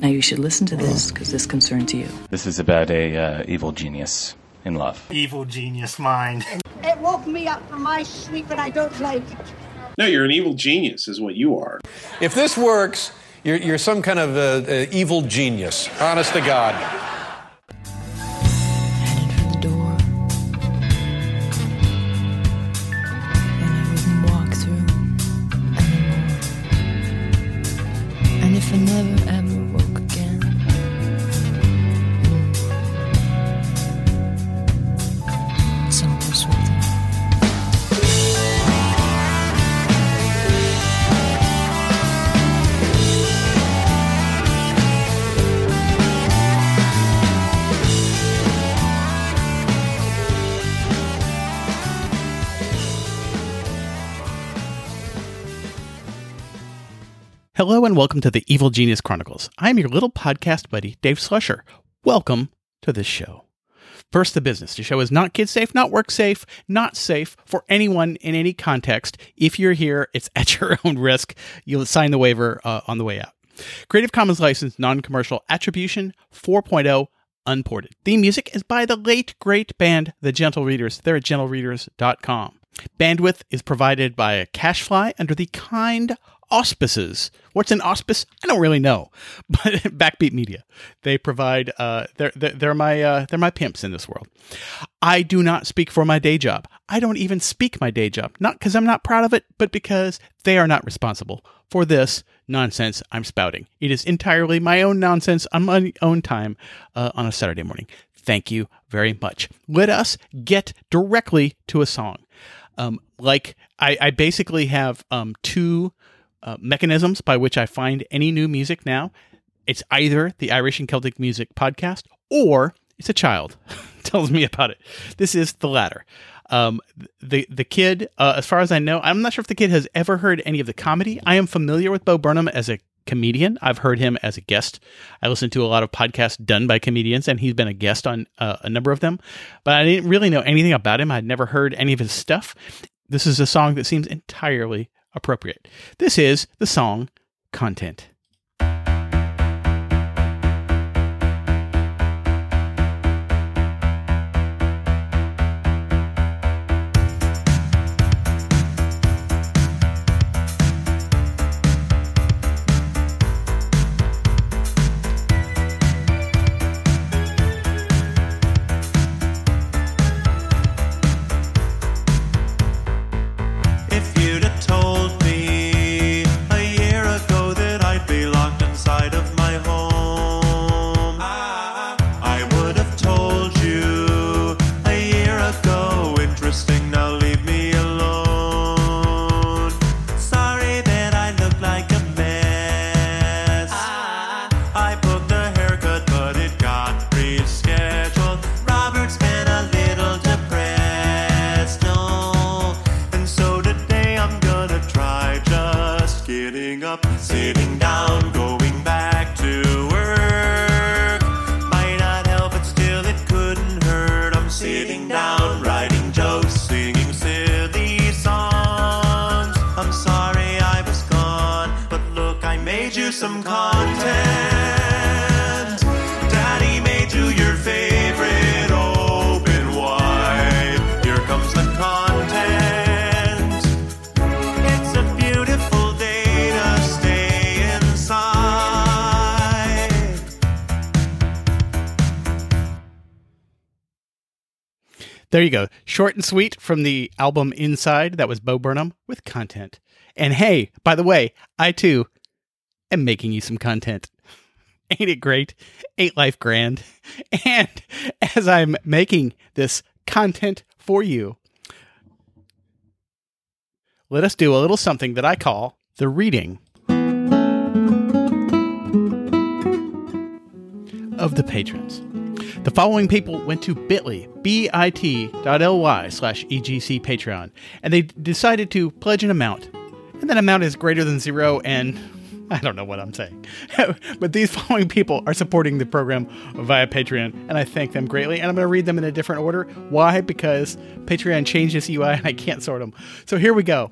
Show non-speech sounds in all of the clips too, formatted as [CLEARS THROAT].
Now you should listen to this because this concerns you. This is about a uh, evil genius in love. Evil genius mind. It woke me up from my sleep and I don't like it. No, you're an evil genius, is what you are. If this works, you're, you're some kind of uh, uh, evil genius. Honest to God. Welcome to the Evil Genius Chronicles. I'm your little podcast buddy, Dave Slusher. Welcome to this show. First, the business. The show is not kid safe, not work safe, not safe for anyone in any context. If you're here, it's [LAUGHS] at your own risk. You'll sign the waiver uh, on the way out. Creative Commons license, non commercial attribution 4.0 unported. Theme music is by the late great band The Gentle Readers. They're at gentlereaders.com. Bandwidth is provided by a Cashfly under the kind auspices. What's an auspice? I don't really know, [LAUGHS] but Backbeat Media. They provide. Uh, they're, they're my uh, they're my pimps in this world. I do not speak for my day job. I don't even speak my day job, not because I'm not proud of it, but because they are not responsible for this nonsense I'm spouting. It is entirely my own nonsense on my own time uh, on a Saturday morning. Thank you very much. Let us get directly to a song. Um, like I, I basically have um, two uh, mechanisms by which I find any new music now. It's either the Irish and Celtic Music podcast or it's a child [LAUGHS] tells me about it. This is the latter. Um, the the kid, uh, as far as I know, I'm not sure if the kid has ever heard any of the comedy. I am familiar with Bo Burnham as a comedian. I've heard him as a guest. I listen to a lot of podcasts done by comedians, and he's been a guest on uh, a number of them. But I didn't really know anything about him. I'd never heard any of his stuff. This is a song that seems entirely appropriate. This is the song Content. There you go. Short and sweet from the album Inside. That was Bo Burnham with content. And hey, by the way, I too am making you some content. [LAUGHS] Ain't it great? Ain't life grand? [LAUGHS] And as I'm making this content for you, let us do a little something that I call the reading of the patrons. The following people went to bit.ly, bit.ly slash EGC Patreon, and they decided to pledge an amount. And that amount is greater than zero, and [LAUGHS] I don't know what I'm saying. [LAUGHS] but these following people are supporting the program via Patreon, and I thank them greatly. And I'm going to read them in a different order. Why? Because Patreon changed its UI and I can't sort them. So here we go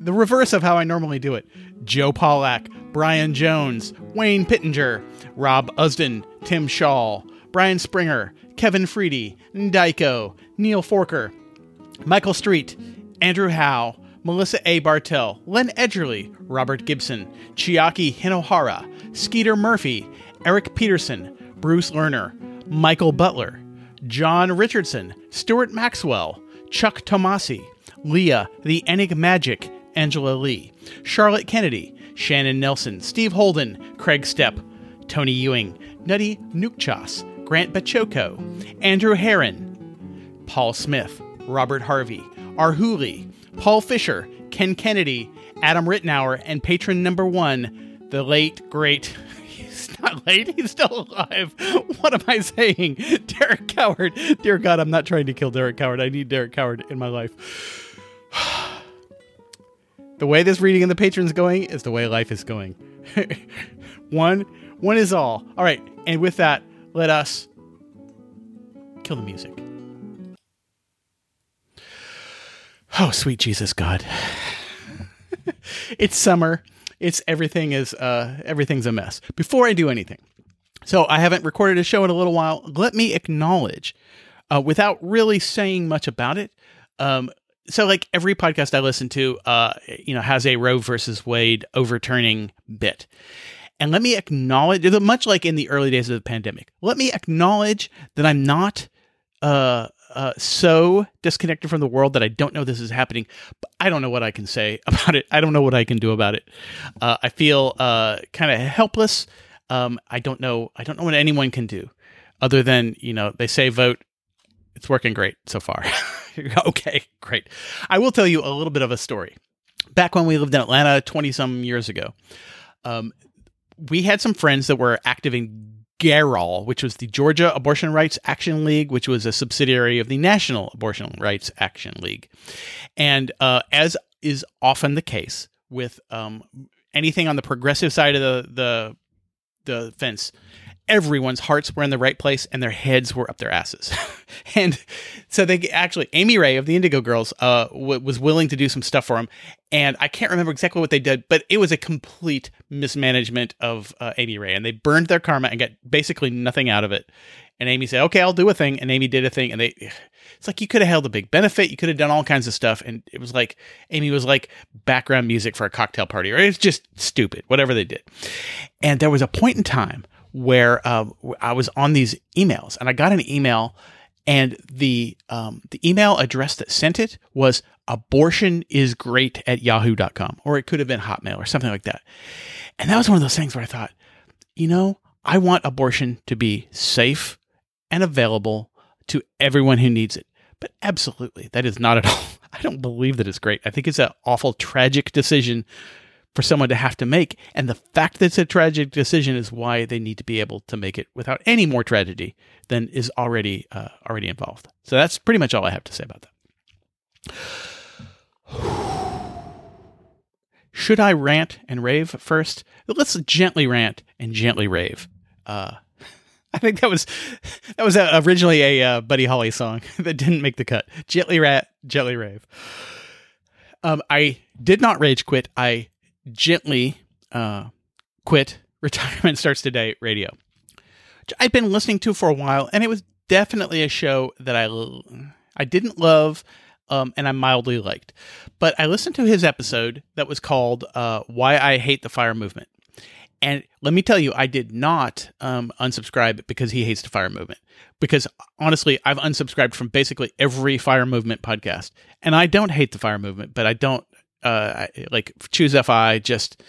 the reverse of how I normally do it. Joe Pollack, Brian Jones, Wayne Pittenger, Rob Usden, Tim Shaw, Brian Springer, Kevin Freedy, Ndaiko, Neil Forker, Michael Street, Andrew Howe, Melissa A. Bartell, Len Edgerly, Robert Gibson, Chiaki Hinohara, Skeeter Murphy, Eric Peterson, Bruce Lerner, Michael Butler, John Richardson, Stuart Maxwell, Chuck Tomasi, Leah, The Enigmagic, Angela Lee, Charlotte Kennedy, Shannon Nelson, Steve Holden, Craig Stepp, Tony Ewing, Nutty Nukchas, Grant Bachoco, Andrew Heron, Paul Smith, Robert Harvey, Arhuli, Paul Fisher, Ken Kennedy, Adam Rittenauer, and patron number one, the late, great, [LAUGHS] he's not late, he's still alive. What am I saying? Derek Coward. Dear God, I'm not trying to kill Derek Coward. I need Derek Coward in my life. [SIGHS] the way this reading in the patron's going is the way life is going. [LAUGHS] one, one is all. All right, and with that, let us kill the music. Oh, sweet Jesus God. [LAUGHS] it's summer. It's everything is uh everything's a mess. Before I do anything. So, I haven't recorded a show in a little while. Let me acknowledge uh without really saying much about it. Um so like every podcast I listen to uh you know has a Roe versus Wade overturning bit. And let me acknowledge, much like in the early days of the pandemic, let me acknowledge that I'm not uh, uh, so disconnected from the world that I don't know this is happening. But I don't know what I can say [LAUGHS] about it. I don't know what I can do about it. Uh, I feel uh, kind of helpless. Um, I don't know. I don't know what anyone can do, other than you know they say vote. It's working great so far. [LAUGHS] okay, great. I will tell you a little bit of a story. Back when we lived in Atlanta twenty some years ago, um, we had some friends that were active in GARAL, which was the Georgia Abortion Rights Action League, which was a subsidiary of the National Abortion Rights Action League. And uh, as is often the case with um, anything on the progressive side of the, the the fence, everyone's hearts were in the right place and their heads were up their asses. [LAUGHS] and so they actually, Amy Ray of the Indigo Girls uh, w- was willing to do some stuff for them. And I can't remember exactly what they did, but it was a complete mismanagement of uh, Amy Ray. And they burned their karma and got basically nothing out of it. And Amy said, okay, I'll do a thing. And Amy did a thing. And they, it's like you could have held a big benefit. You could have done all kinds of stuff. And it was like, Amy was like background music for a cocktail party, or it's just stupid, whatever they did. And there was a point in time where uh, I was on these emails and I got an email and the um, the email address that sent it was abortion is great at yahoo.com or it could have been hotmail or something like that. And that was one of those things where i thought you know i want abortion to be safe and available to everyone who needs it. But absolutely that is not at all. [LAUGHS] I don't believe that it's great. I think it's an awful tragic decision for someone to have to make. And the fact that it's a tragic decision is why they need to be able to make it without any more tragedy than is already uh, already involved. So that's pretty much all I have to say about that. [SIGHS] Should I rant and rave first? Let's gently rant and gently rave. Uh, [LAUGHS] I think that was that was uh, originally a uh, Buddy Holly song [LAUGHS] that didn't make the cut. Gently rat, gently rave. Um, I did not rage quit. I gently uh, quit. [LAUGHS] Retirement starts today radio. Which i've been listening to for a while and it was definitely a show that i i didn't love um, and i mildly liked. But i listened to his episode that was called uh, why i hate the fire movement. And let me tell you, I did not um, unsubscribe because he hates the fire movement. Because honestly, I've unsubscribed from basically every fire movement podcast, and I don't hate the fire movement, but I don't uh, like choose fi just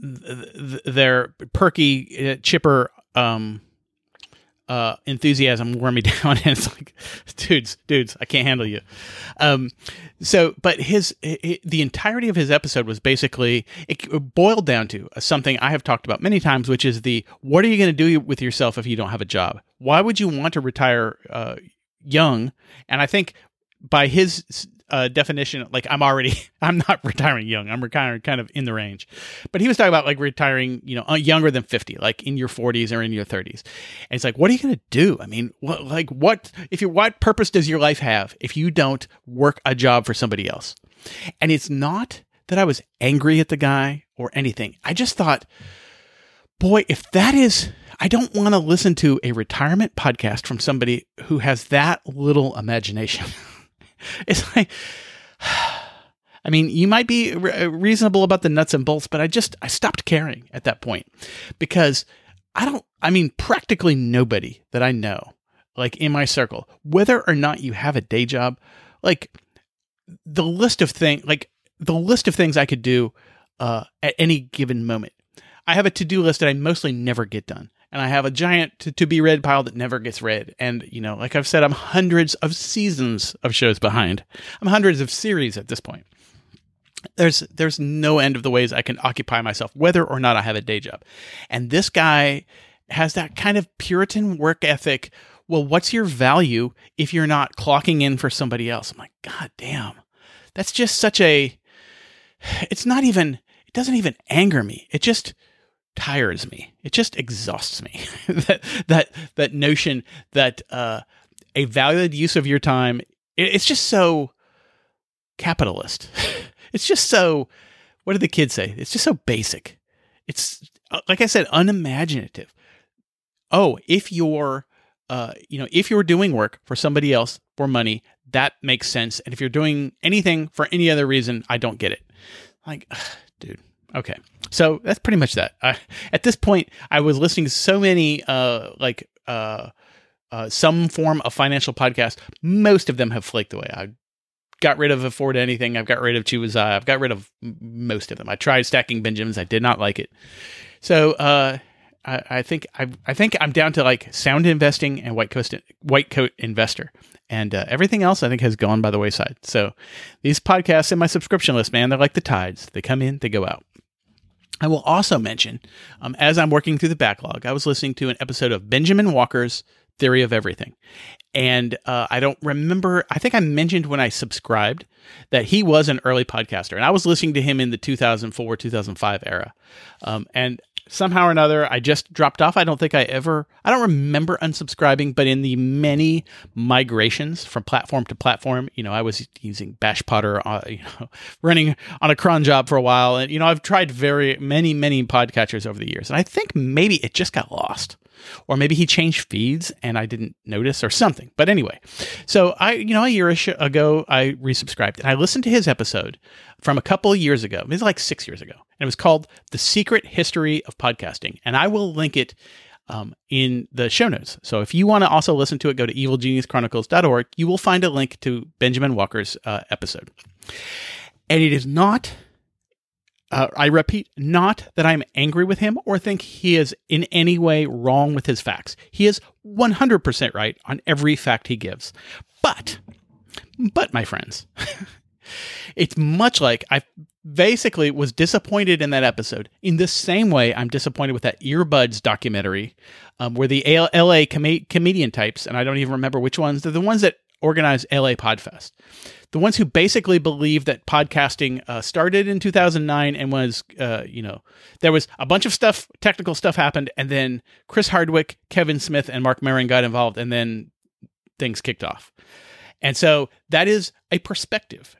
th- their perky uh, chipper um uh enthusiasm wore me [LAUGHS] down. And it's like dudes dudes i can't handle you. Um so but his, hi the entirety of his episode was basically it boiled down to something i have talked about many times which is the what are you going to do with yourself if you don't have a job? Why would you want to retire uh young? And i think by his uh, definition, like I'm already, [LAUGHS] I'm not retiring young. I'm retiring kind of in the range. But he was talking about like retiring, you know, uh, younger than 50, like in your 40s or in your 30s. And it's like, what are you going to do? I mean, what, like what, if you, what purpose does your life have if you don't work a job for somebody else? And it's not that I was angry at the guy or anything. I just thought, boy, if that is, I don't want to listen to a retirement podcast from somebody who has that little imagination. [LAUGHS] [LAUGHS] it's like, [SIGHS] I mean, you might be re- reasonable about the nuts and bolts, but I just, I stopped caring at that point because I don't, I mean, practically nobody that I know, like in my circle, whether or not you have a day job, like the list of things, like the list of things I could do uh, at any given moment. I have a to do list that I mostly never get done. And I have a giant to, to be read pile that never gets read. And, you know, like I've said, I'm hundreds of seasons of shows behind. I'm hundreds of series at this point. There's there's no end of the ways I can occupy myself, whether or not I have a day job. And this guy has that kind of Puritan work ethic. Well, what's your value if you're not clocking in for somebody else? I'm like, God damn. That's just such a it's not even it doesn't even anger me. It just tires me. It just exhausts me. [LAUGHS] that that that notion that uh, a valued use of your time. It, it's just so capitalist. [LAUGHS] it's just so. What did the kids say? It's just so basic. It's uh, like I said, unimaginative. Oh, if you're, uh, you know, if you're doing work for somebody else for money, that makes sense. And if you're doing anything for any other reason, I don't get it. Like, ugh, [SIGHS] dude. Okay. So that's pretty much that. I, at this point, I was listening to so many, uh, like, uh, uh, some form of financial podcast. Most of them have flaked away. I got rid of Afford Anything. I've got rid of Chuazai. I've got rid of most of them. I tried stacking Benjamins. I did not like it. So, uh, I, I think I, I think I'm down to like sound investing and white coast white coat investor, and uh, everything else I think has gone by the wayside. So these podcasts in my subscription list, man, they're like the tides. They come in, they go out. I will also mention, um, as I'm working through the backlog, I was listening to an episode of Benjamin Walker's Theory of Everything. And uh, I don't remember, I think I mentioned when I subscribed that he was an early podcaster. And I was listening to him in the 2004, 2005 era. Um, and somehow or another, I just dropped off. I don't think I ever, I don't remember unsubscribing, but in the many migrations from platform to platform, you know, I was using BashPodder, uh, [LAUGHS] you know, running on a cron job for a while. And, you know, I've tried very many, many podcatchers over the years. And I think maybe it just got lost. Or maybe he changed feeds and I didn't notice or something. But anyway, so I, you know, a year ago, I resubscribed and I listened to his episode from a couple of years ago. It was like six years ago. And it was called The Secret History of Podcasting. And I will link it um, in the show notes. So if you want to also listen to it, go to evilgeniuschronicles.org. You will find a link to Benjamin Walker's uh, episode. And it is not uh, I repeat, not that I'm angry with him or think he is in any way wrong with his facts. He is 100% right on every fact he gives. But, but my friends, [LAUGHS] it's much like I basically was disappointed in that episode in the same way I'm disappointed with that Earbuds documentary um, where the LA com- comedian types, and I don't even remember which ones, they're the ones that organize LA Podfest the ones who basically believe that podcasting uh, started in 2009 and was, uh, you know, there was a bunch of stuff, technical stuff happened, and then Chris Hardwick, Kevin Smith, and Marc Maron got involved, and then things kicked off. And so that is a perspective.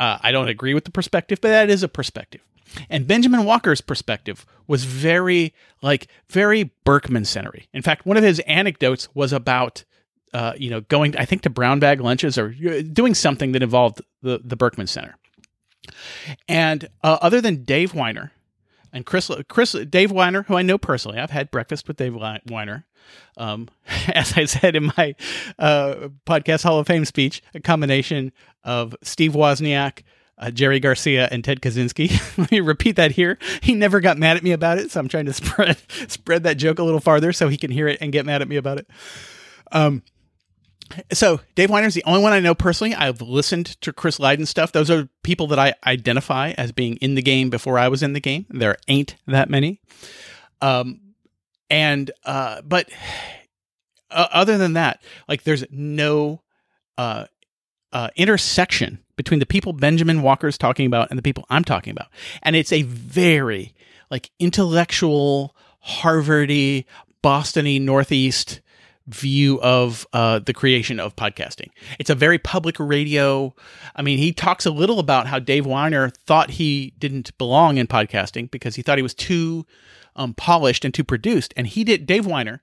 Uh, I don't agree with the perspective, but that is a perspective. And Benjamin Walker's perspective was very, like, very Berkman centery. In fact, one of his anecdotes was about uh, you know, going I think to brown bag lunches or uh, doing something that involved the the Berkman Center. And uh, other than Dave Winer and Chris, Chris Dave Winer, who I know personally, I've had breakfast with Dave Winer. Um, [LAUGHS] as I said in my uh, podcast Hall of Fame speech, a combination of Steve Wozniak, uh, Jerry Garcia, and Ted Kaczynski. [LAUGHS] Let me repeat that here. He never got mad at me about it, so I'm trying to [LAUGHS] spread spread that joke a little farther so he can hear it and get mad at me about it. Um, so Dave Winer is the only one I know personally. I've listened to Chris Lydon stuff. Those are people that I identify as being in the game before I was in the game. There ain't that many. Um, and uh, but uh, other than that, like there's no uh, uh, intersection between the people Benjamin Walker's talking about and the people I'm talking about, and it's a very like intellectual, Harvardy, Bostony, Northeast view of uh, the creation of podcasting. It's a very public radio. I mean, he talks a little about how Dave Winer thought he didn't belong in podcasting because he thought he was too um, polished and too produced. And he did, Dave Winer.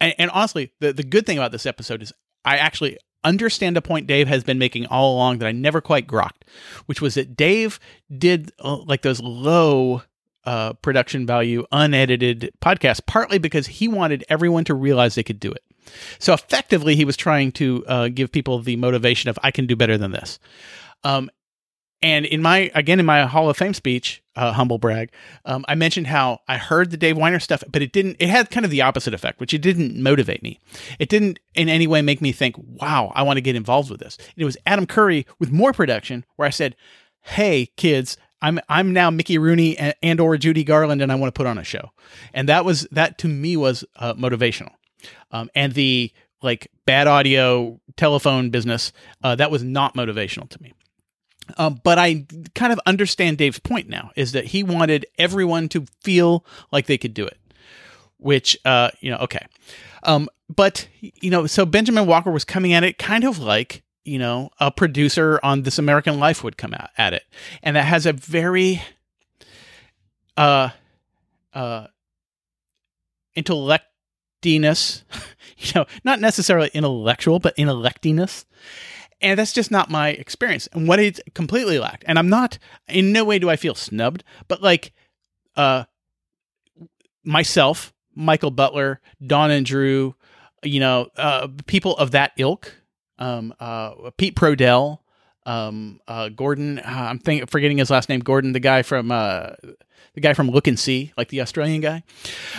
And, and honestly, the, the good thing about this episode is I actually understand a point Dave has been making all along that I never quite grokked, which was that Dave did uh, like those low uh, production value, unedited podcasts, partly because he wanted everyone to realize they could do it. So effectively, he was trying to uh, give people the motivation of I can do better than this. Um, and in my again in my Hall of Fame speech, uh, humble brag, um, I mentioned how I heard the Dave Winer stuff, but it didn't. It had kind of the opposite effect, which it didn't motivate me. It didn't in any way make me think, "Wow, I want to get involved with this." It was Adam Curry with more production, where I said, "Hey, kids." I'm I'm now Mickey Rooney and, and or Judy Garland, and I want to put on a show, and that was that to me was uh, motivational, um, and the like bad audio telephone business uh, that was not motivational to me. Um, but I kind of understand Dave's point now is that he wanted everyone to feel like they could do it, which, uh, you know, okay. Um, but, you know, so Benjamin Walker was coming at it kind of like, you know, a producer on This American Life would come out at it. And that has a very, uh, uh, intellectiness, [LAUGHS] you know, not necessarily intellectual, but intellectiness. And that's just not my experience. And what it completely lacked and i'm not in no way do i feel snubbed but like uh myself michael butler dawn and drew you know uh people of that ilk um uh pete prodoehl um uh gordon uh, i'm think, forgetting his last name gordon the guy from uh the guy from look and see like the australian guy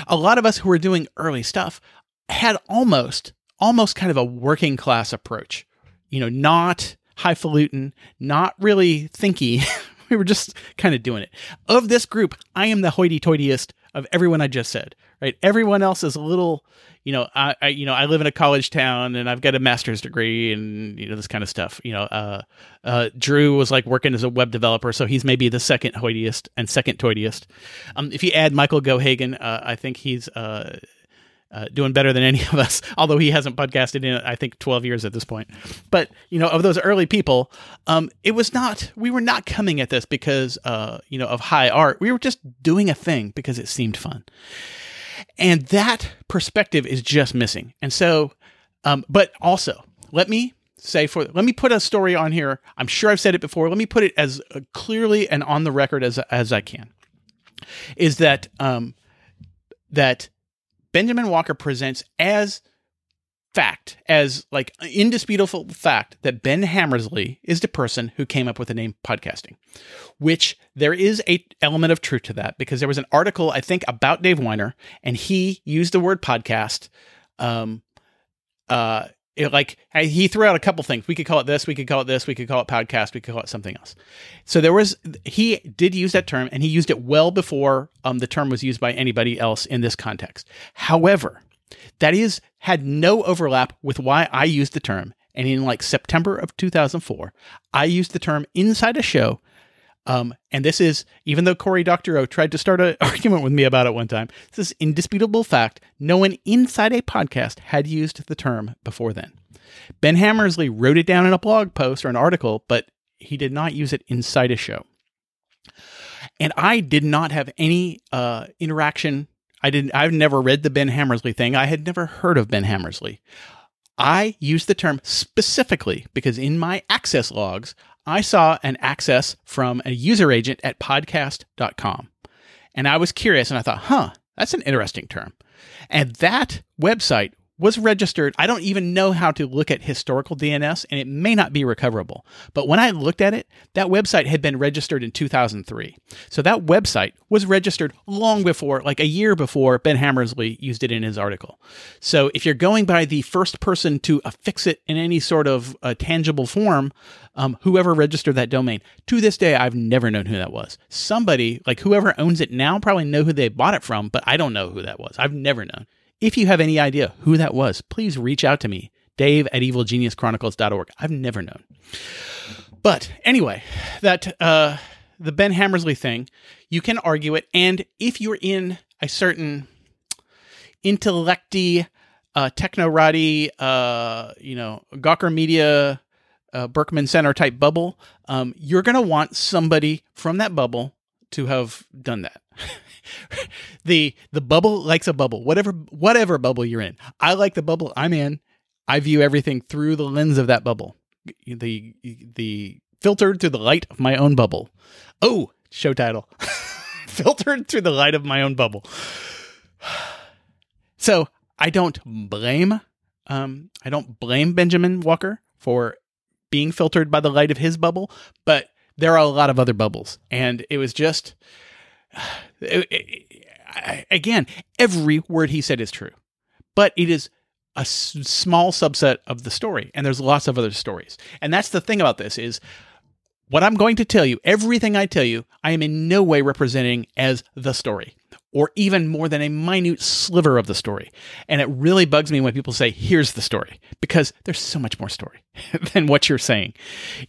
a lot of us who were doing early stuff had almost almost kind of a working class approach you know, not highfalutin, not really thinky. [LAUGHS] we were just kind of doing it. Of this group, I am the hoity-toityest of everyone I just said. Right? Everyone else is a little, you know, I, I, you know, I live in a college town and I've got a master's degree and you know this kind of stuff. You know, uh, uh, Drew was like working as a web developer, so he's maybe the second hoitiest and second toitiest. Um, if you add Michael Geoghegan, uh, I think he's uh, uh, doing better than any [LAUGHS] of us, although he hasn't podcasted in, I think, 12 years at this point. But, you know, of those early people, um, it was not, we were not coming at this because, uh, you know, of high art. We were just doing a thing because it seemed fun. And that perspective is just missing. And so, um, but also, let me say for, let me put a story on here. I'm sure I've said it before. Let me put it as uh, clearly and on the record as, as I can. Is that, um, that Benjamin Walker presents as fact, as like indisputable fact that Ben Hammersley is the person who came up with the name podcasting, which there is a element of truth to that because there was an article I think about Dave Winer and he used the word podcast. Um, uh, it, like he threw out a couple things. We could call it this. We could call it this. We could call it podcast. We could call it something else. So there was he did use that term, and he used it well before um, the term was used by anybody else in this context. However, that is had no overlap with why I used the term. And in like September of 2004, I used the term inside a show um, and this is, even though Cory Doctorow tried to start an [LAUGHS] argument with me about it one time, this is indisputable fact. No one inside a podcast had used the term before then. Ben Hammersley wrote it down in a blog post or an article, but he did not use it inside a show. And I did not have any uh, interaction. I didn't. I've never read the Ben Hammersley thing. I had never heard of Ben Hammersley. I used the term specifically because in my access logs, I saw an access from a user agent at podcast.com. And I was curious and I thought, huh, that's an interesting term. And that website was registered. I don't even know how to look at historical DNS, and it may not be recoverable. But when I looked at it, that website had been registered in 2003. So that website was registered long before, like a year before Ben Hammersley used it in his article. So if you're going by the first person to affix it in any sort of uh, tangible form, um, whoever registered that domain, to this day, I've never known who that was. Somebody, like whoever owns it now, probably know who they bought it from, but I don't know who that was. I've never known. If you have any idea who that was, please reach out to me, dave at evilgeniuschronicles.org. I've never known. But anyway, that uh, the Ben Hammersley thing, you can argue it. And if you're in a certain intellecty uh, Technorati, uh, you know, Gawker Media, uh, Berkman Center type bubble, um, you're going to want somebody from that bubble to have done that. [LAUGHS] [LAUGHS] the the bubble likes a bubble, whatever whatever bubble you're in. I like the bubble I'm in. I view everything through the lens of that bubble, the the filtered through the light of my own bubble. Oh, show title, [LAUGHS] filtered through the light of my own bubble. [SIGHS] So I don't blame, um, I don't blame Benjamin Walker for being filtered by the light of his bubble, but there are a lot of other bubbles, and it was just, [SIGHS] again, every word he said is true, but it is a s- small subset of the story, and there's lots of other stories, and that's the thing about this is what I'm going to tell you, everything I tell you, I am in no way representing as the story, or even more than a minute sliver of the story. And it really bugs me when people say, here's the story, because there's so much more story [LAUGHS] than what you're saying.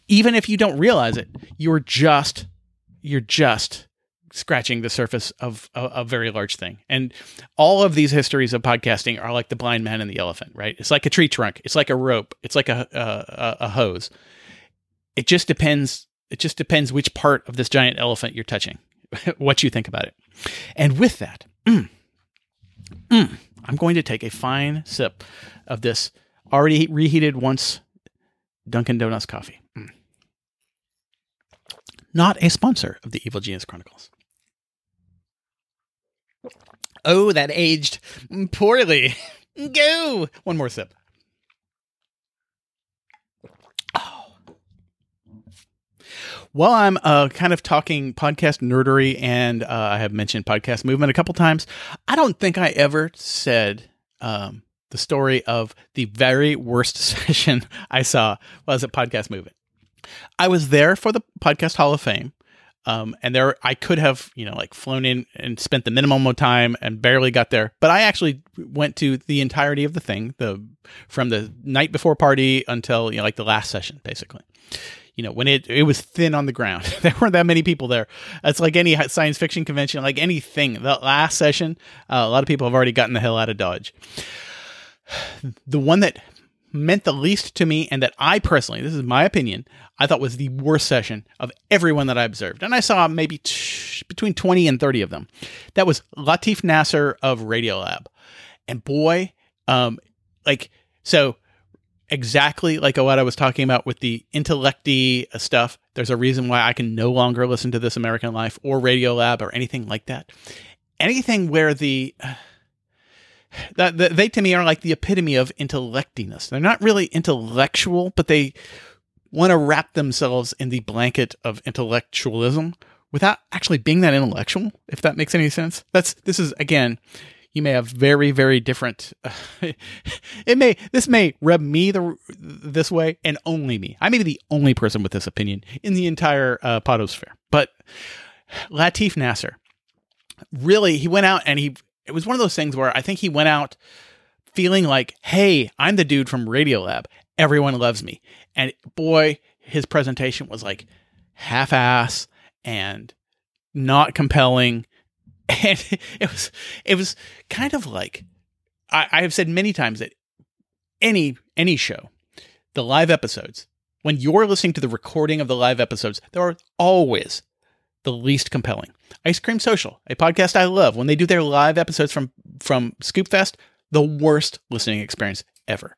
Even if you don't realize it, you're just, you're just scratching the surface of a, a very large thing. And all of these histories of podcasting are like the blind man and the elephant, right? It's like a tree trunk, it's like a rope, it's like a, a, a hose it just depends it just depends which part of this giant elephant you're touching [LAUGHS] what you think about it and with that [CLEARS THROAT] mm, mm, i'm going to take a fine sip of this already reheated once dunkin donuts coffee Mm. not a sponsor of the evil genius chronicles oh that aged poorly [LAUGHS] go one more sip While I'm uh, kind of talking podcast nerdery, and uh, I have mentioned podcast movement a couple times, I don't think I ever said um, the story of the very worst [LAUGHS] session I saw was at Podcast Movement. I was there for the Podcast Hall of Fame. Um, and there, I could have, you know, like flown in and spent the minimum of time and barely got there. But I actually went to the entirety of the thing, the from the night before party until you know, like the last session, basically. You know when it it was thin on the ground. [LAUGHS] There weren't that many people there. It's like any science fiction convention like anything. The last session uh, a lot of people have already gotten the hell out of dodge. [SIGHS] The one that meant the least to me and that i personally this is my opinion i thought was the worst session of everyone that i observed and i saw maybe t- between 20 and 30 of them that was latif nasser of radiolab and boy um like so exactly like what I was talking about with the intellecty stuff. There's a reason why I can no longer listen to This American Life or Radiolab or anything like that. Anything where the that, that they to me are like the epitome of intellectiness. They're not really intellectual, but they want to wrap themselves in the blanket of intellectualism without actually being that intellectual. If that makes any sense. That's this is again you may have very very different [LAUGHS] it may this may rub me the this way and only me i may be the only person with this opinion in the entire uh, podosphere but latif nasser really he went out and he it was one of those things where i think he went out feeling like hey i'm the dude from radiolab. Everyone loves me. And boy his presentation was like half-ass and not compelling. [LAUGHS] And it was it was kind of like I, I have said many times that any any show, the live episodes, when you're listening to the recording of the live episodes, they are always the least compelling. Ice Cream Social, a podcast I love, when they do their live episodes from from Scoopfest, the worst listening experience ever.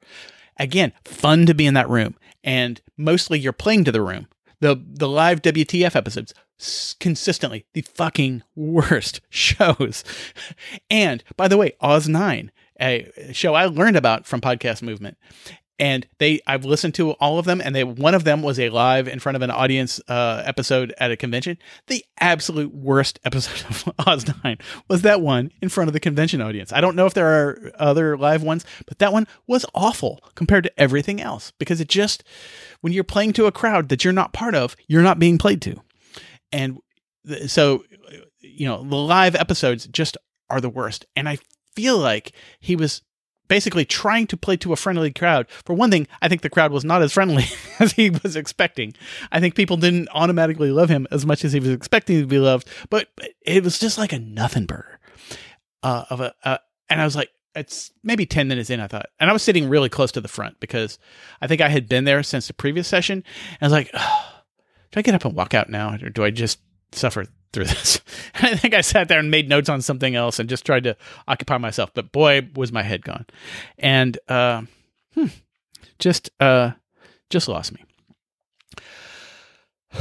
Again, fun to be in that room, and mostly you're playing to the room. The the live WTF episodes consistently the fucking worst [LAUGHS] shows. And by the way, Oz 9, a show I learned about from Podcast Movement. And they I've listened to all of them and they one of them was a live in front of an audience uh, episode at a convention. The absolute worst [LAUGHS] episode of Oz 9 was that one in front of the convention audience. I don't know if there are other live ones, but that one was awful compared to everything else because it just when you're playing to a crowd that you're not part of, you're not being played to and th- so you know the live episodes just are the worst and i feel like he was basically trying to play to a friendly crowd for one thing i think the crowd was not as friendly [LAUGHS] as he was expecting i think people didn't automatically love him as much as he was expecting to be loved but it was just like a nothing burger uh, of a uh, and i was like it's maybe 10 minutes in, I thought. And I was sitting really close to the front because I think I had been there since the previous session. And I was like, "Ugh, [SIGHS] do I get up and walk out now? Or do I just suffer through [LAUGHS] this? I think I sat there and made notes on something else and just tried to occupy myself. But boy, was my head gone. And uh, hmm, just, uh, just lost me. [SIGHS]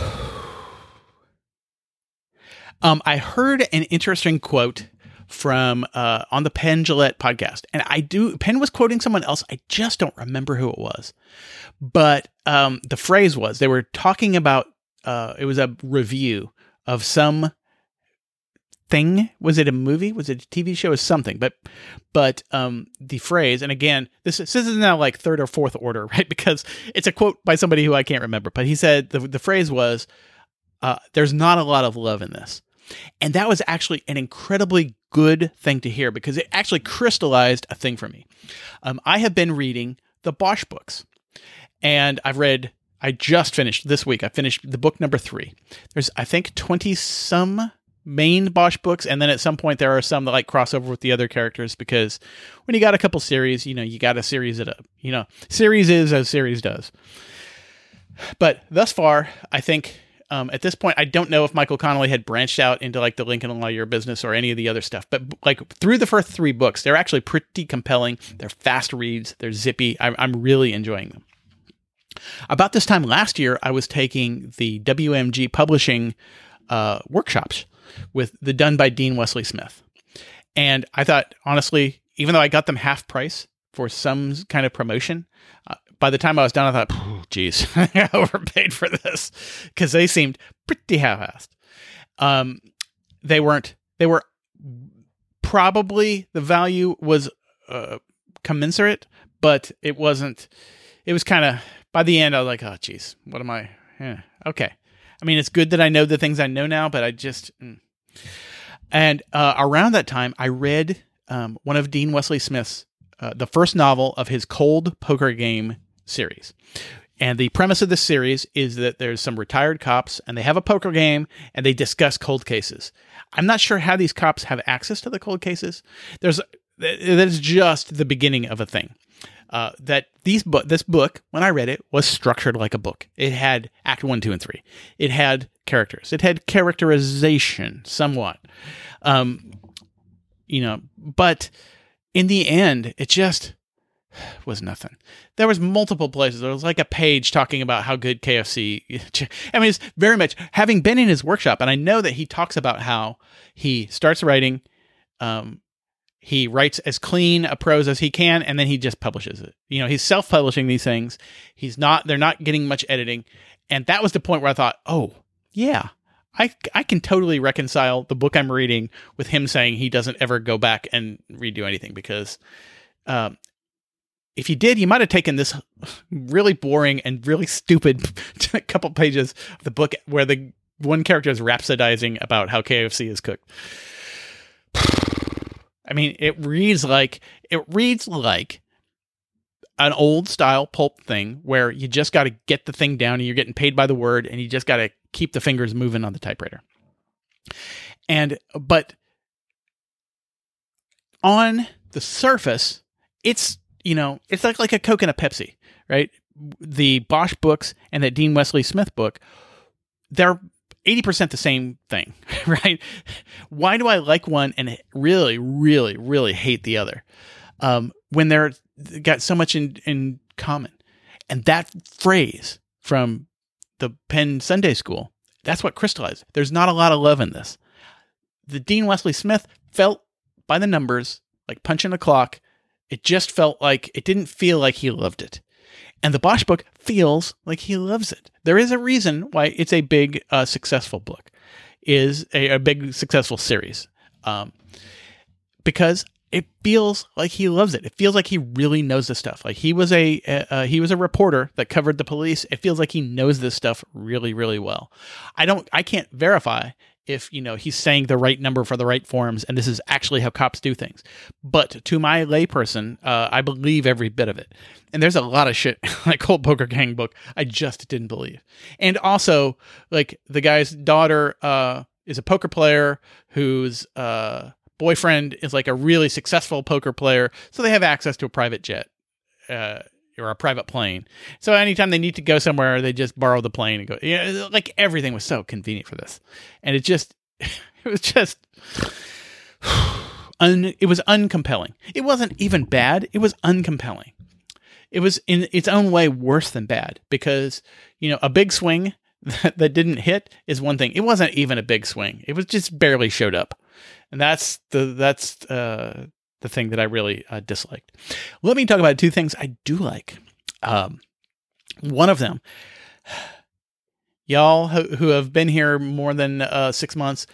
Um, I heard an interesting quote from uh, on the Penn Jillette podcast, and I do. Penn was quoting someone else. I just don't remember who it was, but um, the phrase was they were talking about. Uh, it was a review of some thing. Was it a movie? Was it a TV show? Or something? But but um, the phrase, and again, this, this is now like third or fourth order, [LAUGHS] right? Because it's a quote by somebody who I can't remember. But he said the the phrase was, uh, "There's not a lot of love in this." And that was actually an incredibly good thing to hear because it actually crystallized a thing for me. Um, I have been reading the Bosch books, and I've read, I just finished this week, I finished the book number three. There's, I think, 20 some main Bosch books, and then at some point there are some that like cross over with the other characters because when you got a couple series, you know, you got to series it up. You know, series is as series does. But thus far, I think um, at this point, I don't know if Michael Connolly had branched out into like the Lincoln Lawyer Business or any of the other stuff, but like through the first three books, they're actually pretty compelling. They're fast reads. They're zippy. I'm, I'm really enjoying them. About this time last year, I was taking the WMG publishing uh, workshops with the done by Dean Wesley Smith, and I thought honestly, even though I got them half price for some kind of promotion, uh, by the time I was done, I thought, "Phew, geez, [LAUGHS] I overpaid for this because they seemed pretty half-assed. Um, they weren't. They were probably the value was uh, commensurate, but it wasn't. It was kind of by the end. I was like, oh, geez, what am I? eh, okay. I mean, it's good that I know the things I know now, but I just. mm. And uh, around that time, I read um, one of Dean Wesley Smith's, uh, the first novel of his Cold Poker Gang series. And the premise of this series is that there's some retired cops and they have a poker game and they discuss cold cases. I'm not sure how these cops have access to the cold cases. There's that is just the beginning of a thing. Uh, that these book this book when I read it was structured like a book. It had Act One, Two, and Three. It had characters. It had characterization somewhat. Um, you know, but in the end, it just was nothing. There was multiple places. There was like a page talking about how good KFC. [LAUGHS] I mean, it's very much having been in his workshop, and I know that he talks about how he starts writing. Um, he writes as clean a prose as he can, and then he just publishes it. You know, he's self-publishing these things. He's not. They're not getting much editing, and that was the point where I thought, oh yeah. I, I can totally reconcile the book I'm reading with him saying he doesn't ever go back and redo anything because um, if you did, you might have taken this really boring and really stupid [LAUGHS] couple pages of the book where the one character is rhapsodizing about how KFC is cooked. I mean, it reads like it reads like an old style pulp thing where you just got to get the thing down and you're getting paid by the word and you just got to keep the fingers moving on the typewriter. And but on the surface, it's you know, it's like like a Coke and a Pepsi, right? The Bosch books and that Dean Wesley Smith book, they're 80% the same thing, [LAUGHS] right? Why do I like one and really, really, really hate the other? Um, when they're got so much in, in common. And that phrase from the Penn Sunday School, that's what crystallized. There's not a lot of love in this. The Dean Wesley Smith felt by the numbers like punching a clock. It just felt like it didn't feel like he loved it. And the Bosch book feels like he loves it. There is a reason why it's a big, uh, successful book, is a, a big, successful series. Um, because it feels like he loves it. It feels like he really knows this stuff. Like he was a uh, he was a reporter that covered the police. It feels like he knows this stuff really really well. I don't I can't verify if you know he's saying the right number for the right forms and this is actually how cops do things. But to my layperson, uh, I believe every bit of it. And there's a lot of shit [LAUGHS] like Cold Poker Gang book I just didn't believe. And also like the guy's daughter uh, is a poker player whose uh, boyfriend is like a really successful poker player, so they have access to a private jet. Or a private plane. So anytime they need to go somewhere, they just borrow the plane and go. Yeah, like everything was so convenient for this, and it just, [LAUGHS] it was just, [SIGHS] un, it was uncompelling. It wasn't even bad. It was uncompelling. It was in its own way worse than bad because you know a big swing [LAUGHS] that, that didn't hit is one thing. It wasn't even a big swing. It was just barely showed up, and that's the that's uh, the thing that I really uh, disliked. Let me talk about two things I do like. Um, one of them, [SIGHS] y'all who, have been here more than uh, six months,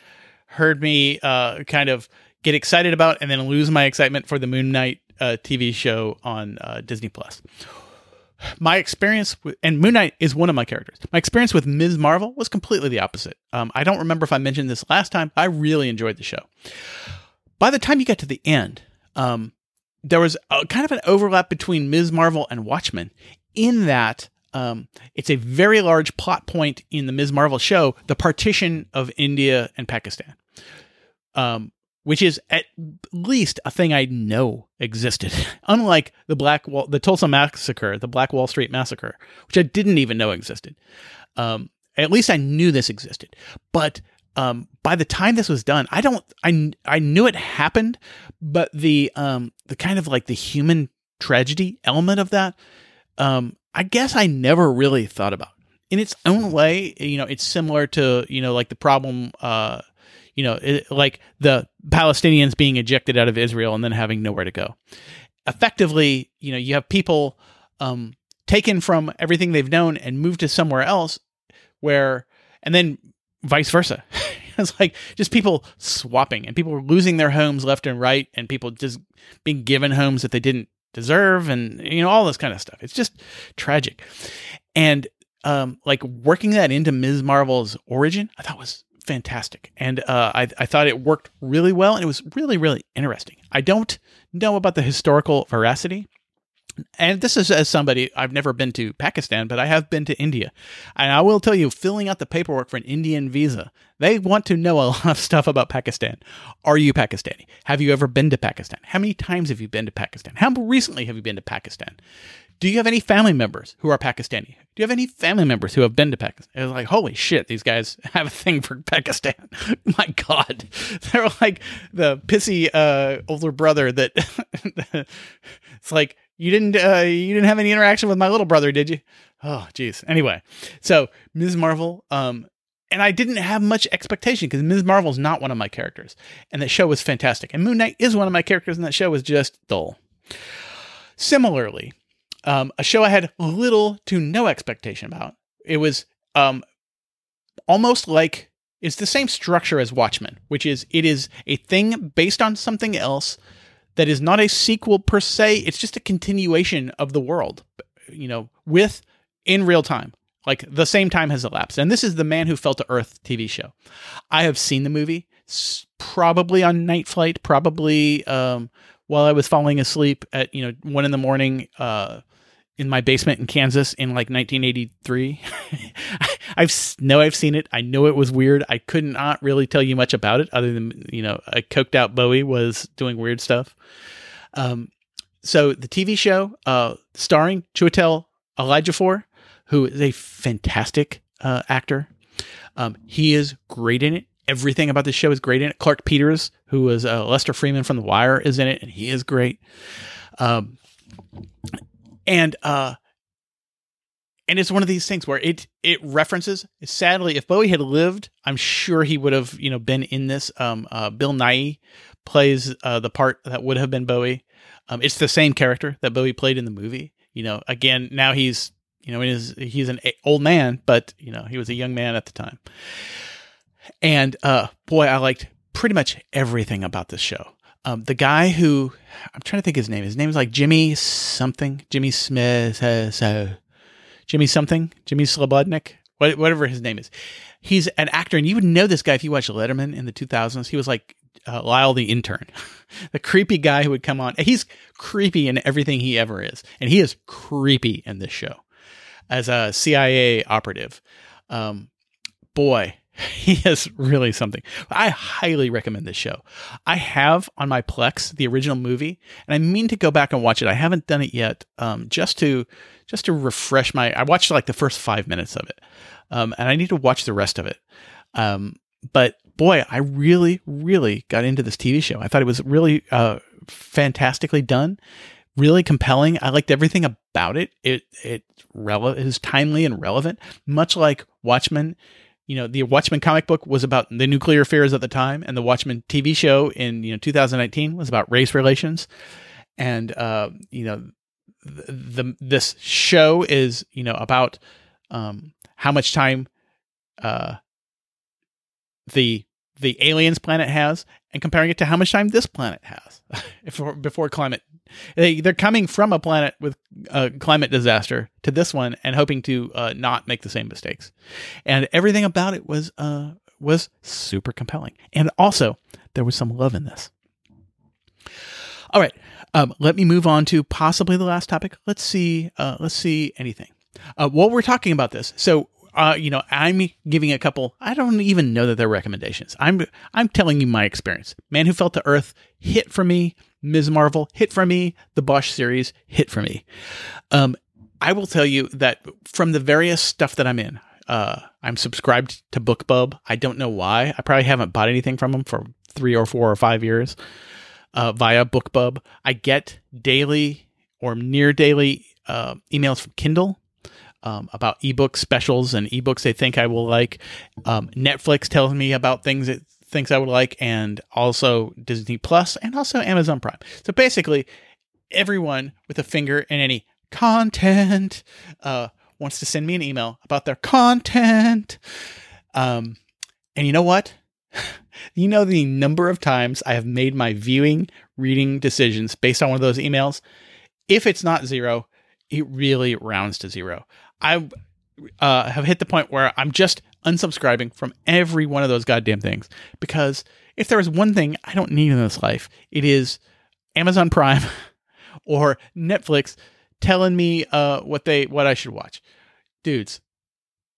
heard me uh, kind of get excited about and then lose my excitement for the Moon Knight uh, TV show on uh, Disney Plus. [SIGHS] My experience with, and Moon Knight is one of my characters. My experience with Ms. Marvel was completely the opposite. Um, I don't remember if I mentioned this last time. I really enjoyed the show. By the time you get to the end, um, there was a, kind of an overlap between Ms. Marvel and Watchmen in that um, it's a very large plot point in the Ms. Marvel show, the partition of India and Pakistan, um, which is at least a thing I know existed. [LAUGHS] Unlike the Black Wall, the Tulsa massacre, the Black Wall Street massacre, which I didn't even know existed. Um, at least I knew this existed, but um, by the time this was done, I don't, I, I knew it happened, but the, um, the kind of like the human tragedy element of that, um, I guess I never really thought about. In its own way, you know, it's similar to, you know, like the problem, uh, you know, it, like the Palestinians being ejected out of Israel and then having nowhere to go. Effectively, you know, you have people um, taken from everything they've known and moved to somewhere else where, and then vice versa. [LAUGHS] [LAUGHS] it's like just people swapping and people were losing their homes left and right and people just being given homes that they didn't deserve and you know all this kind of stuff. It's just tragic. And um like working that into Ms. Marvel's origin, I thought was fantastic. And uh I I thought it worked really well and it was really really interesting. I don't know about the historical veracity and this is as somebody I've never been to Pakistan, but I have been to India. And I will tell you, filling out the paperwork for an Indian visa, they want to know a [LAUGHS] lot of stuff about Pakistan. Are you Pakistani? Have you ever been to Pakistan? How many times have you been to Pakistan? How recently have you been to Pakistan? Do you have any family members who are Pakistani? Do you have any family members who have been to Pakistan? Like, holy shit, these guys [LAUGHS] have a thing for Pakistan. [LAUGHS] My God. They're like the pissy uh, older brother that it's like, you didn't uh, you didn't have any interaction with my little brother, did you? Oh, geez. Anyway, so Ms. Marvel, um, and I didn't have much expectation because Ms. Marvel's not one of my characters, and that show was fantastic. And Moon Knight is one of my characters, and that show was just dull. Similarly, um, a show I had little to no expectation about. It was um, almost like it's the same structure as Watchmen, which is it is a thing based on something else that is not a sequel per se. It's just a continuation of the world, you know, with in real time. Like the same time has elapsed. And this is the Man Who Fell to Earth TV show. I have seen the movie probably on night flight, probably um, while I was falling asleep at, you know, one in the morning uh, in my basement in Kansas in like 1983. [LAUGHS] I've know I've seen it. I know it was weird. I could not really tell you much about it other than you know a coked out Bowie was doing weird stuff. Um, so the TV show, uh, starring Chiwetel Ejiofor, who is a fantastic uh, actor. Um, he is great in it. Everything about the show is great in it. Clarke Peters, who was uh, Lester Freamon from The Wire, is in it, and he is great. Um, and uh, and it's one of these things where it it references. Sadly, if Bowie had lived, I'm sure he would have you know been in this. Um, uh, Bill Nighy plays uh, the part that would have been Bowie. Um, it's the same character that Bowie played in the movie. You know, again, now he's you know, his, he's an old man, but you know, he was a young man at the time. And uh, boy, I liked pretty much everything about this show. Um, the guy who I'm trying to think his name. His name is like Jimmy something. Jimmy Smith. Uh, so Jimmy something. Jimmy Slobodnik. What, whatever his name is. He's an actor, and you would know this guy if you watched Letterman in the 2000s. He was like uh, Lyle the intern, [LAUGHS] the creepy guy who would come on. He's creepy in everything he ever is, and he is creepy in this show as a CIA operative. Um, boy, [LAUGHS] he is really something. I highly recommend this show. I have on my Plex the original movie, and I mean to go back and watch it. I haven't done it yet, um, just to just to refresh my. I watched like the first five minutes of it, um, and I need to watch the rest of it. Um, but boy, I really, really got into this TV show. I thought it was really uh, fantastically done, really compelling. I liked everything about it. It it rele- is timely and relevant, much like Watchmen. You know, the Watchmen comic book was about the nuclear affairs at the time, and the Watchmen TV show in you know 2019 was about race relations. And uh, you know, the, the this show is you know about um, how much time uh, the the aliens planet has and comparing it to how much time this planet has [LAUGHS] before, before climate. They, they're coming from a planet with a climate disaster to this one and hoping to uh, not make the same mistakes. And everything about it was uh, was super compelling. And also there was some love in this. All right um, let me move on to possibly the last topic. Let's see uh, let's see anything. Uh, while we're talking about this so uh, you know, I'm giving a couple. I don't even know that they're recommendations. I'm I'm telling you my experience. Man Who Fell to Earth hit for me. Ms. Marvel hit for me. The Bosch series hit for me. Um, I will tell you that from the various stuff that I'm in, uh, I'm subscribed to BookBub. I don't know why. I probably haven't bought anything from them for three or four or five years uh, via BookBub. I get daily or near daily uh, emails from Kindle um, about ebook specials and ebooks they think I will like. Um, Netflix tells me about things it thinks I would like, and also Disney Plus and also Amazon Prime. So basically, everyone with a finger in any content uh, wants to send me an email about their content. Um, and you know what? [LAUGHS] you know the number of times I have made my viewing, reading decisions based on one of those emails. If it's not zero, it really rounds to zero. I uh, have hit the point where I'm just unsubscribing from every one of those goddamn things because if there is one thing I don't need in this life, it is Amazon Prime [LAUGHS] or Netflix telling me uh, what they what I should watch. Dudes,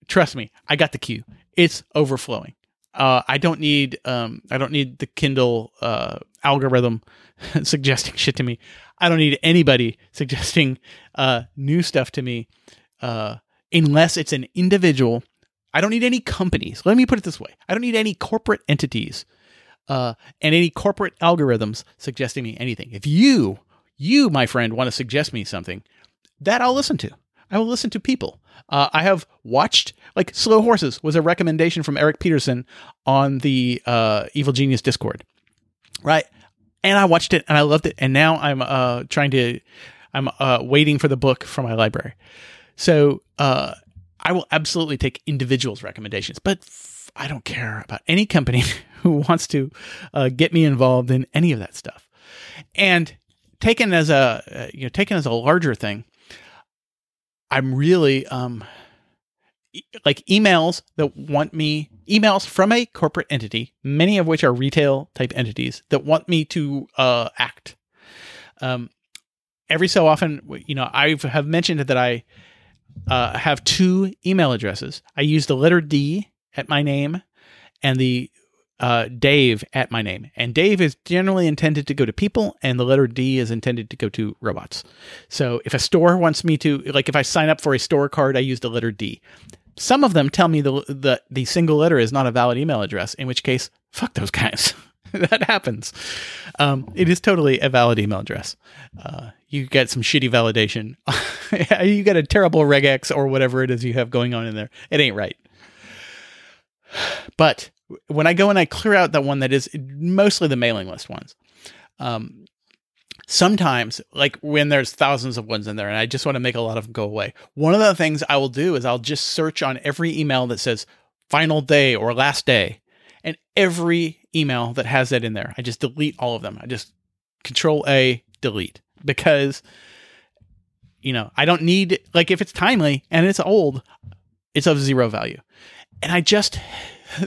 trust me, I got the queue. It's overflowing. Uh, I don't need um, I don't need the Kindle uh, algorithm [LAUGHS] suggesting shit to me. I don't need anybody [LAUGHS] suggesting uh, new stuff to me uh, unless it's an individual. I don't need any companies. Let me put it this way: I don't need any corporate entities uh, and any corporate algorithms suggesting me anything. If you, you, my friend, want to suggest me something, that I'll listen to. I will listen to people. Uh, I have watched like Slow Horses was a recommendation from Eric Peterson on the uh, Evil Genius Discord, right? And I watched it and I loved it. And now I'm uh, trying to, I'm uh, waiting for the book from my library. So uh, I will absolutely take individuals' recommendations, but f- I don't care about any company [LAUGHS] who wants to uh, get me involved in any of that stuff. And taken as a uh, you know taken as a larger thing, I'm really um e- like emails that want me emails from a corporate entity, many of which are retail type entities that want me to uh, act. Um, every so often, you know, I have mentioned that I uh, have two email addresses. I use the letter D at my name and the uh, Dave at my name. And Dave is generally intended to go to people, and the letter D is intended to go to robots. So if a store wants me to, like if I sign up for a store card, I use the letter D. Some of them tell me the the, the single letter is not a valid email address, in which case, fuck those guys. [LAUGHS] [LAUGHS] that happens. Um, it is totally a valid email address. Uh, you get some shitty validation. [LAUGHS] you get a terrible regex or whatever it is you have going on in there. It ain't right. But when I go and I clear out that one that is mostly the mailing list ones, um, sometimes like when there's thousands of ones in there and I just want to make a lot of them go away. One of the things I will do is I'll just search on every email that says final day or last day and every email that has that in there. I just delete all of them. I just control A delete because you know, I don't need like if it's timely and it's old, it's of zero value. And I just [LAUGHS]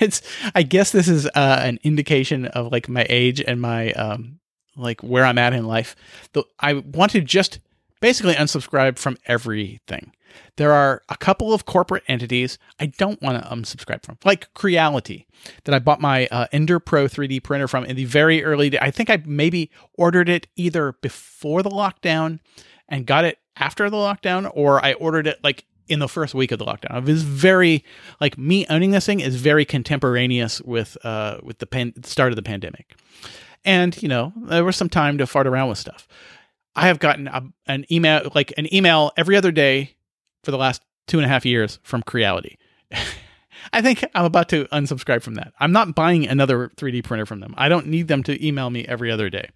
it's I guess this is uh, an indication of like my age and my um like where I'm at in life. The, I want to just basically unsubscribe from everything. There are a couple of corporate entities I don't want to unsubscribe from, like Creality, that I bought my uh, Ender Pro 3D printer from in the very early day. I think I maybe ordered it either before the lockdown and got it after the lockdown, or I ordered it like in the first week of the lockdown. It was very like me owning this thing is very contemporaneous with uh with the pan- start of the pandemic, and you know there was some time to fart around with stuff. I have gotten a, an email like an email every other day for the last two and a half years from Creality. [LAUGHS] I think I'm about to unsubscribe from that. I'm not buying another 3D printer from them. I don't need them to email me every other day.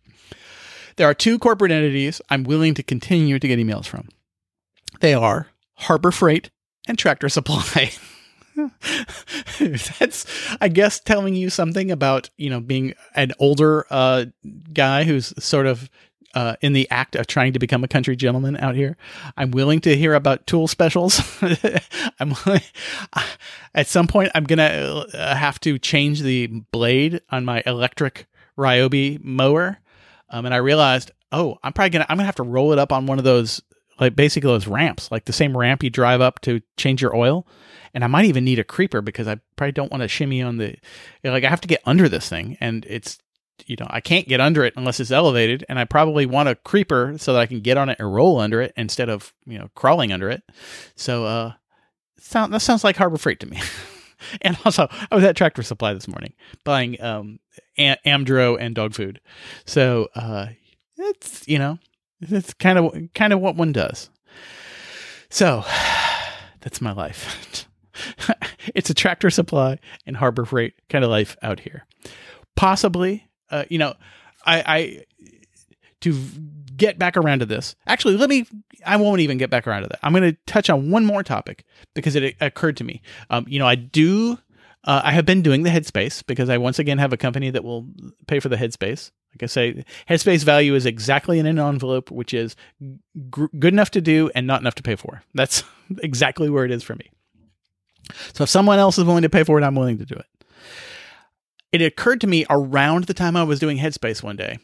There are two corporate entities I'm willing to continue to get emails from. They are Harbor Freight and Tractor Supply. [LAUGHS] That's, I guess, telling you something about you know being an older uh, guy who's sort of uh, in the act of trying to become a country gentleman out here. I'm willing to hear about tool specials. [LAUGHS] I'm [LAUGHS] at some point I'm gonna uh, have to change the blade on my electric Ryobi mower, um, and I realized, oh, I'm probably gonna I'm gonna have to roll it up on one of those like basically those ramps, like the same ramp you drive up to change your oil. And I might even need a creeper because I probably don't want to shimmy on the like I have to get under this thing and it's you know, I can't get under it unless it's elevated, and I probably want a creeper so that I can get on it and roll under it instead of you know crawling under it. So, uh, sound that sounds like Harbor Freight to me. [LAUGHS] and also, I was at Tractor Supply this morning buying um Am- Amdro and dog food. So, uh, it's you know, it's kind of kind of what one does. So, [SIGHS] that's my life. [LAUGHS] it's a Tractor Supply and Harbor Freight kind of life out here. Possibly uh, you know, I, I to get back around to this. Actually, let me. I won't even get back around to that. I'm going to touch on one more topic because it occurred to me. Um, you know, I do. Uh, I have been doing the Headspace because I once again have a company that will pay for the Headspace. Like I say, Headspace value is exactly in an envelope, which is good enough to do and not enough to pay for. That's [LAUGHS] exactly where it is for me. So if someone else is willing to pay for it, I'm willing to do it it occurred to me around the time I was doing Headspace one day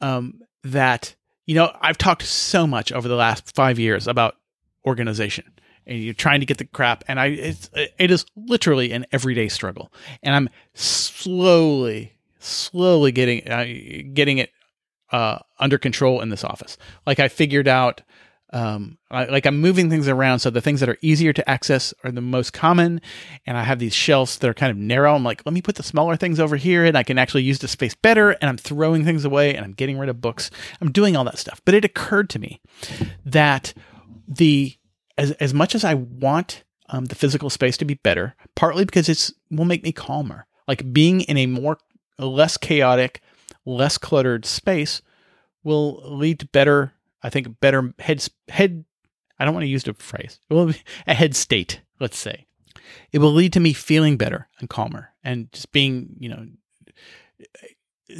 um, that you know I've talked so much over the last five years about organization and you're trying to get the crap and I it's it is literally an everyday struggle. And I'm slowly slowly getting uh, getting it uh, under control in this office. Like I figured out um, I, like I'm moving things around so the things that are easier to access are the most common, and I have these shelves that are kind of narrow. I'm like, let me put the smaller things over here, and I can actually use the space better. And I'm throwing things away, and I'm getting rid of books. I'm doing all that stuff. But it occurred to me that the as as much as I want um, the physical space to be better, partly because it's will make me calmer. Like being in a more less chaotic, less cluttered space will lead to better I think better head head. I don't want to use the phrase. Well, a head state. Let's say it will lead to me feeling better and calmer and just being, you know,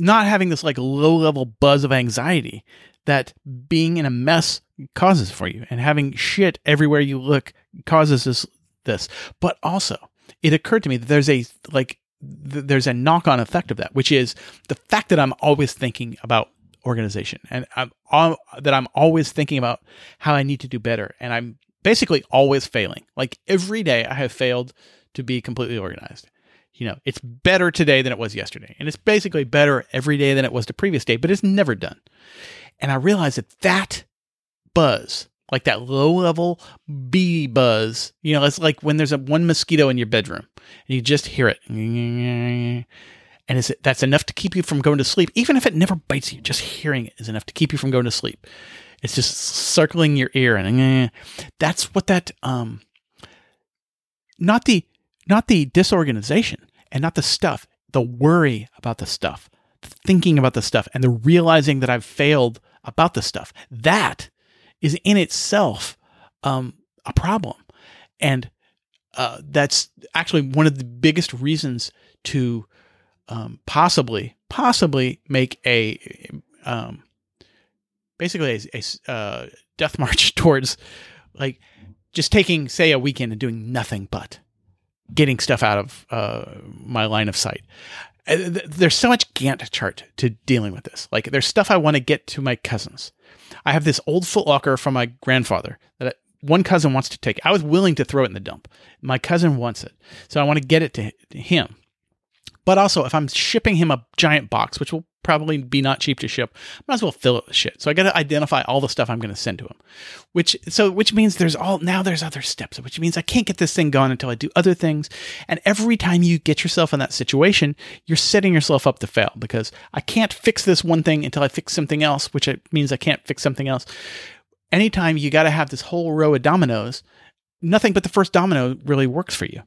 not having this like low level buzz of anxiety that being in a mess causes for you and having shit everywhere you look causes this this but also it occurred to me that there's a like th- there's a knock on effect of that which is the fact that i'm always thinking about organization and I'm all, that I'm always thinking about how I need to do better and I'm basically always failing. Like every day I have failed to be completely organized. You know, it's better today than it was yesterday. And it's basically better every day than it was the previous day, but it's never done. And I realized that that buzz, like that low level bee buzz, you know, it's like when there's a one mosquito in your bedroom and you just hear it and is it, that's enough to keep you from going to sleep even if it never bites you. Just hearing it is enough to keep you from going to sleep. It's just circling your ear and eh, that's what that um not the not the disorganization and not the stuff the worry about the stuff the thinking about the stuff and the realizing that i've failed about the stuff. That is in itself um a problem. And uh, that's actually one of the biggest reasons to um, possibly possibly make a um, basically a, a uh, death [LAUGHS] march towards like just taking say a weekend and doing nothing but getting stuff out of uh, my line of sight uh, there's so much Gantt chart to dealing with this. Like there's stuff I want to get to my cousins. I have this old footlocker from my grandfather that one cousin wants to take. I was willing to throw it in the dump. My cousin wants it. So I want to get it to him. But also, if I'm shipping him a giant box, which will probably be not cheap to ship, might as well fill it with shit. So I got to identify all the stuff I'm going to send to him. Which so which means there's all now there's other steps, which means I can't get this thing going until I do other things. And every time you get yourself in that situation, you're setting yourself up to fail because I can't fix this one thing until I fix something else, which means I can't fix something else. Anytime you got to have this whole row of dominoes, nothing but the first domino really works for you.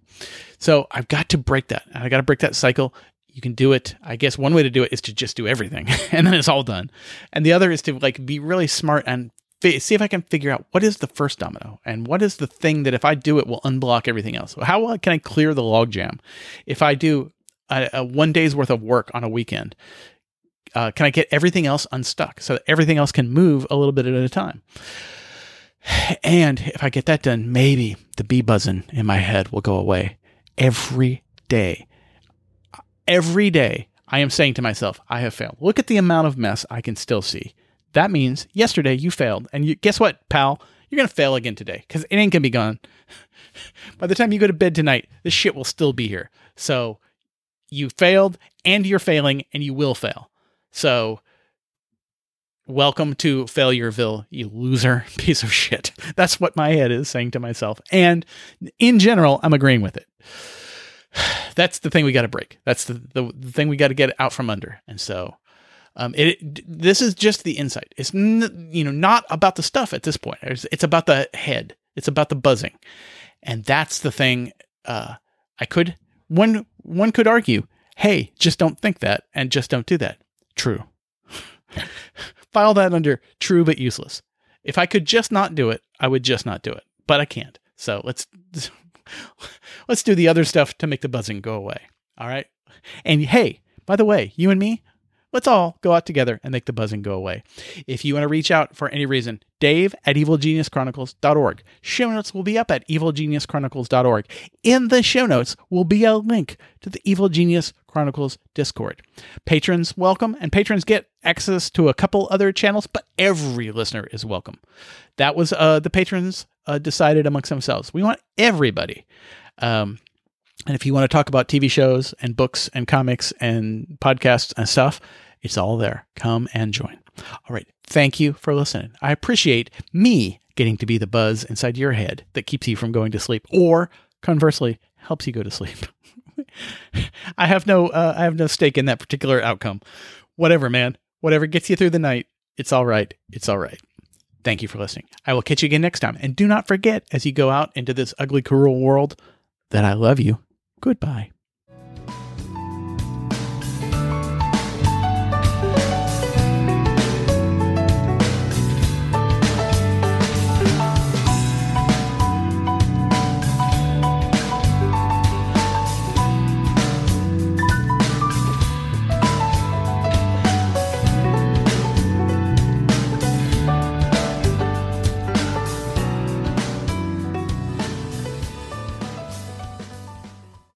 So I've got to break that. I got to break that cycle. You can do it. I guess one way to do it is to just do everything [LAUGHS] and then it's all done. And the other is to like be really smart and fi- see if I can figure out what is the first domino and what is the thing that if I do it will unblock everything else. How can I clear the logjam? If I do a, a one day's worth of work on a weekend, uh, can I get everything else unstuck so that everything else can move a little bit at a time? And if I get that done, maybe the bee buzzing in my head will go away every day. Every day, I am saying to myself, I have failed. Look at the amount of mess I can still see. That means yesterday you failed. And you, guess what, pal? You're going to fail again today because it ain't going to be gone. [LAUGHS] By the time you go to bed tonight, this shit will still be here. So you failed and you're failing and you will fail. So welcome to Failureville, you loser [LAUGHS] piece of shit. That's what my head is saying to myself. And in general, I'm agreeing with it. [SIGHS] That's the thing we got to break. That's the, the, the thing we got to get out from under. And so um, it, this is just the insight. It's n- you know not about the stuff at this point. It's, it's about the head. It's about the buzzing, and that's the thing. Uh, I could one one could argue, hey, just don't think that, and just don't do that. True. [LAUGHS] File that under true but useless. If I could just not do it, I would just not do it. But I can't. So let's [LAUGHS] let's do the other stuff to make the buzzing go away. All right. And hey, by the way, you and me, let's all go out together and make the buzzing go away. If you want to reach out for any reason, Dave at evilgeniuschronicles.org. Show notes will be up at evilgeniuschronicles.org. In the show notes will be a link to the Evil Genius Chronicles Discord. Patrons welcome, and patrons get access to a couple other channels, but every listener is welcome. That was uh, the patrons uh, decided amongst themselves. We want everybody. Um, and if you want to talk about TV shows and books and comics and podcasts and stuff, it's all there. Come and join. All right. Thank you for listening. I appreciate me getting to be the buzz inside your head that keeps you from going to sleep or conversely helps you go to sleep. [LAUGHS] I have no uh, I have no stake in that particular outcome. Whatever, man. Whatever gets you through the night, it's all right. It's all right. Thank you for listening. I will catch you again next time. And do not forget as you go out into this ugly, cruel world that I love you. Goodbye.